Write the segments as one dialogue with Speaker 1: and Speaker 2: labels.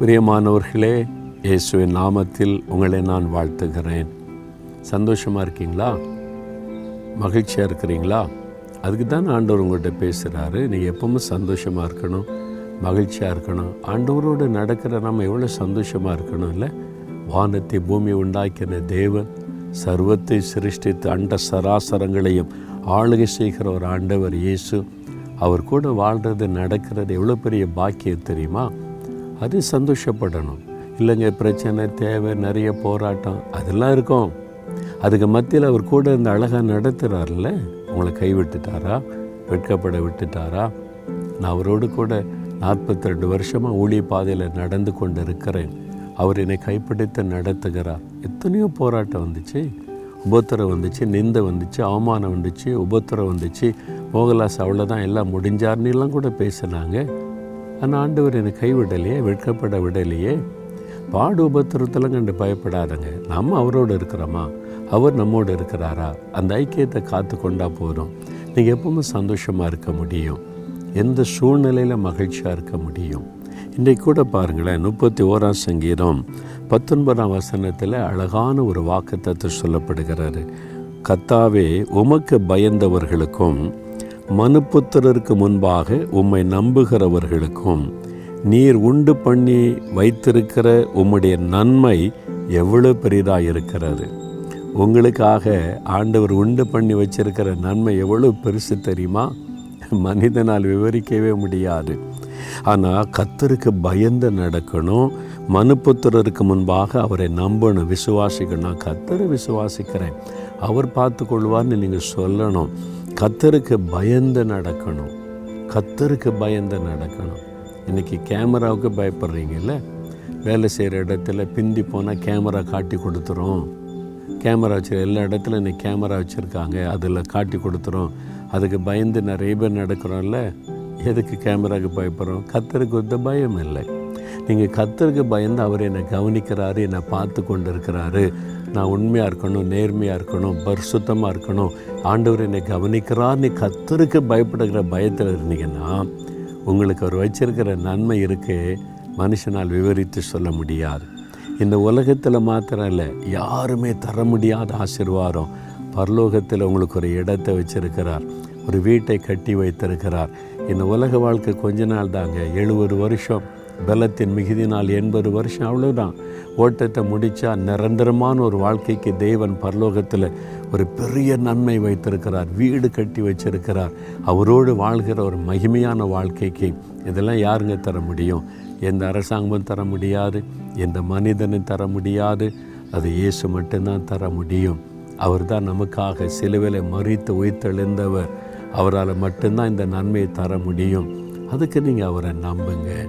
Speaker 1: பிரியமானவர்களே இயேசுவின் நாமத்தில் உங்களை நான் வாழ்த்துகிறேன். சந்தோஷமாக இருக்கீங்களா? மகிழ்ச்சியாக இருக்கிறீங்களா? அதுக்கு தான் ஆண்டவர் உங்கள்கிட்ட பேசுகிறாரு நீங்கள் எப்பவுமே சந்தோஷமாக இருக்கணும் மகிழ்ச்சியாக இருக்கணும். ஆண்டவரோடு நடக்கிற நம்ம எவ்வளோ சந்தோஷமாக இருக்கணும் இல்லை? வானத்தை பூமி உண்டாக்கின தேவன் சர்வத்தை சிருஷ்டித்து அண்ட சராசரங்களையும் ஆளுகை செய்கிற ஒரு ஆண்டவர் இயேசு. அவர் கூட வாழ்கிறது நடக்கிறது எவ்வளோ பெரிய பாக்கியம் தெரியுமா? அது சந்தோஷப்படணும். இல்லைங்க பிரச்சனை தேவை நிறைய போராட்டம் அதெல்லாம் இருக்கும். அதுக்கு மத்தியில் அவர் கூட இந்த அழகாக நடத்துகிறார்ல உங்களை கைவிட்டுட்டாரா? வெட்கப்பட விட்டுட்டாரா? நான் அவரோடு கூட நாற்பத்தி ரெண்டு வருஷமாக ஊழிய பாதையில் நடந்து கொண்டு இருக்கிறேன் அவர் என்னை கைப்பிடித்து நடத்துகிறார். எத்தனையோ போராட்டம் வந்துச்சு. உபத்திரம் வந்துச்சு நிந்தை வந்துச்சு அவமானம் வந்துச்சு உபத்திரம் வந்துச்சு. மோகலாஸ் அவ்வளோதான் எல்லாம் முடிஞ்சார்னெல்லாம் கூட பேசினாங்க. ஆனால் ஆண்டவர் என்னை கைவிடலையே வெட்கப்பட விடலையே. பாடு உபத்திரத்தெல்லாம் கண்டு பயப்படாதங்க. நம்ம அவரோடு இருக்கிறோமா? அவர் நம்மோடு இருக்கிறாரா? அந்த ஐக்கியத்தை காத்து கொண்டா போதும். நீங்கள் எப்பவுமே சந்தோஷமாக இருக்க முடியும். எந்த சூழ்நிலையில் மகிழ்ச்சியாக இருக்க முடியும். இன்றைக்கு கூட பாருங்களேன் முப்பத்தி ஓராம் சங்கீதம் பத்தொன்பதாம் வசனத்தில் அழகான ஒரு வாக்குத்தத்தை சொல்லப்படுகிறாரு. கத்தாவே உமக்கு பயந்தவர்களுக்கும் மனுப்புத்திரருக்கு முன்பாக உம்மை நம்புகிறவர்களுக்கும் நீர் உண்டு பண்ணி வைத்திருக்கிற உம்முடைய நன்மை எவ்வளோ பெரிதாக இருக்கிறது உங்களுக்காக ஆண்டவர் உண்டு பண்ணி வச்சிருக்கிற நன்மை எவ்வளோ பெருசு தெரியுமா? மனிதனால் விவரிக்கவே முடியாது. ஆனால் கத்தருக்கு பயந்து நடக்கணும். மனுப்புத்திரருக்கு முன்பாக அவரை நம்பணும். விசுவாசிக்கணும். நான் கத்தரை விசுவாசிக்கிறேன். அவர் பார்த்து கொள்வார்னு நீங்கள் சொல்லணும். கத்தருக்கு பயந்து நடக்கணும். கத்தருக்கு பயந்து நடக்கணும். இன்றைக்கி கேமராவுக்கு பயப்படுறீங்கல்ல? வேலை செய்கிற இடத்துல பிந்தி போனால் கேமரா காட்டி கொடுத்துரும். கேமரா வச்சு எல்லா இடத்துல இன்னைக்கு கேமரா வச்சுருக்காங்க. அதில் காட்டி கொடுத்துரும். அதுக்கு பயந்து நிறைய பேர் நடக்கிறோம்ல? எதுக்கு கேமராவுக்கு பயப்படுறோம்? கத்தருக்கு வந்து பயம் இல்லை. நீங்கள் கத்தருக்கு பயந்து அவர் என்னை கவனிக்கிறாரு என்னை பார்த்து கொண்டு இருக்கிறாரு நான் உண்மையாக இருக்கணும் நேர்மையாக இருக்கணும் பரிசுத்தமாக இருக்கணும். ஆண்டவர் என்னை கவனிக்கிறார்னு கத்தருக்கு பயப்படுகிற பயத்தில் இருந்தீங்கன்னா உங்களுக்கு அவர் வச்சிருக்கிற நன்மை இருக்கு மனுஷனால் விவரித்து சொல்ல முடியாது. இந்த உலகத்தில் மாத்திரம் இல்லை யாருமே தர முடியாத ஆசிர்வாதம். பரலோகத்தில் உங்களுக்கு ஒரு இடத்தை வச்சிருக்கிறார் ஒரு வீட்டை கட்டி வைத்திருக்கிறார். இந்த உலக வாழ்க்கை கொஞ்ச நாள் தாங்க எழுபது வருஷம். பலத்தின் மிகுதினால் எண்பது வருஷம் அவ்வளோதான் ஓட்டத்தை முடித்தா நிரந்தரமான ஒரு வாழ்க்கைக்கு தேவன் பரலோகத்தில் ஒரு பெரிய நன்மை வைத்திருக்கிறார் வீடு கட்டி வச்சிருக்கிறார். அவரோடு வாழ்கிற ஒரு மகிமையான வாழ்க்கைக்கு இதெல்லாம் யாருங்க தர முடியும்? எந்த அரசாங்கமும் தர முடியாது எந்த மனிதனும் தர முடியாது அது இயேசு மட்டும்தான் தர முடியும். அவர் தான் நமக்காக சிலுவையில் மறித்து உயிர்த்தெழுந்தவர். அவரால் மட்டும்தான் இந்த நன்மையை தர முடியும். அதுக்கு நீங்கள் அவரை நம்புங்க.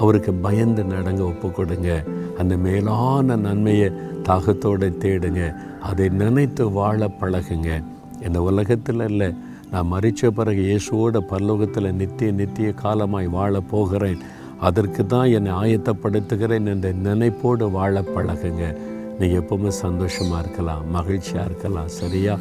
Speaker 1: அவருக்கு பயந்து நடங்க ஒப்பு கொடுங்க அந்த மேலான நன்மையை தாகத்தோடு தேடுங்க. அதை நினைத்து வாழ பழகுங்க. இந்த உலகத்தில் இல்லை நான் மறித்த பிறகு இயேசுவோட பல்லோகத்தில் நித்திய நித்திய காலமாய் வாழ போகிறேன். அதற்கு தான் என்னை ஆயத்தப்படுத்துகிறேன் என்ற நினைப்போடு வாழ பழகுங்க. நீங்கள் எப்பவுமே சந்தோஷமாக இருக்கலாம் மகிழ்ச்சியாக இருக்கலாம் சரியா?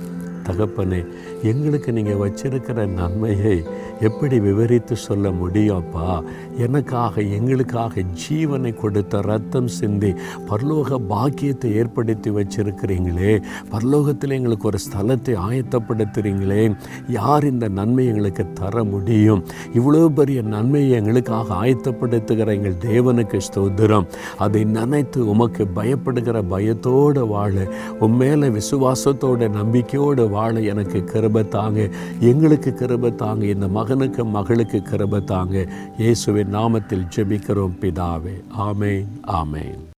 Speaker 1: தகப்பனே எங்களுக்கு நீங்கள் வச்சிருக்கிற நன்மையை எப்படி விவரித்து சொல்ல முடியும்ப்பா? எனக்காக எங்களுக்காக ஜீவனை கொடுத்த ரத்தம் சிந்தி பரலோக பாக்கியத்தை ஏற்படுத்தி வச்சிருக்கிறீங்களே. பரலோகத்தில் எங்களுக்கு ஒரு ஸ்தலத்தை ஆயத்தப்படுத்துகிறீங்களே யார் இந்த நன்மை எங்களுக்கு தர முடியும்? இவ்வளோ பெரிய நன்மையை எங்களுக்காக ஆயத்தப்படுத்துகிற எங்கள் தேவனுக்கு ஸ்தோத்திரம். அதை நினைத்து உமக்கு பயப்படுகிற பயத்தோடு வாழ. உன் மேலே விசுவாசத்தோட நம்பிக்கையோடு வாழ எனக்கு கிருபை தாங்க. எங்களுக்கு கிருபை தாங்க. இந்த மகனுக்கு மகளுக்கு கிருபை தாங்க. இயேசுவின் நாமத்தில் ஜெபிக்கிறோம் பிதாவே. ஆமேன் ஆமேன்.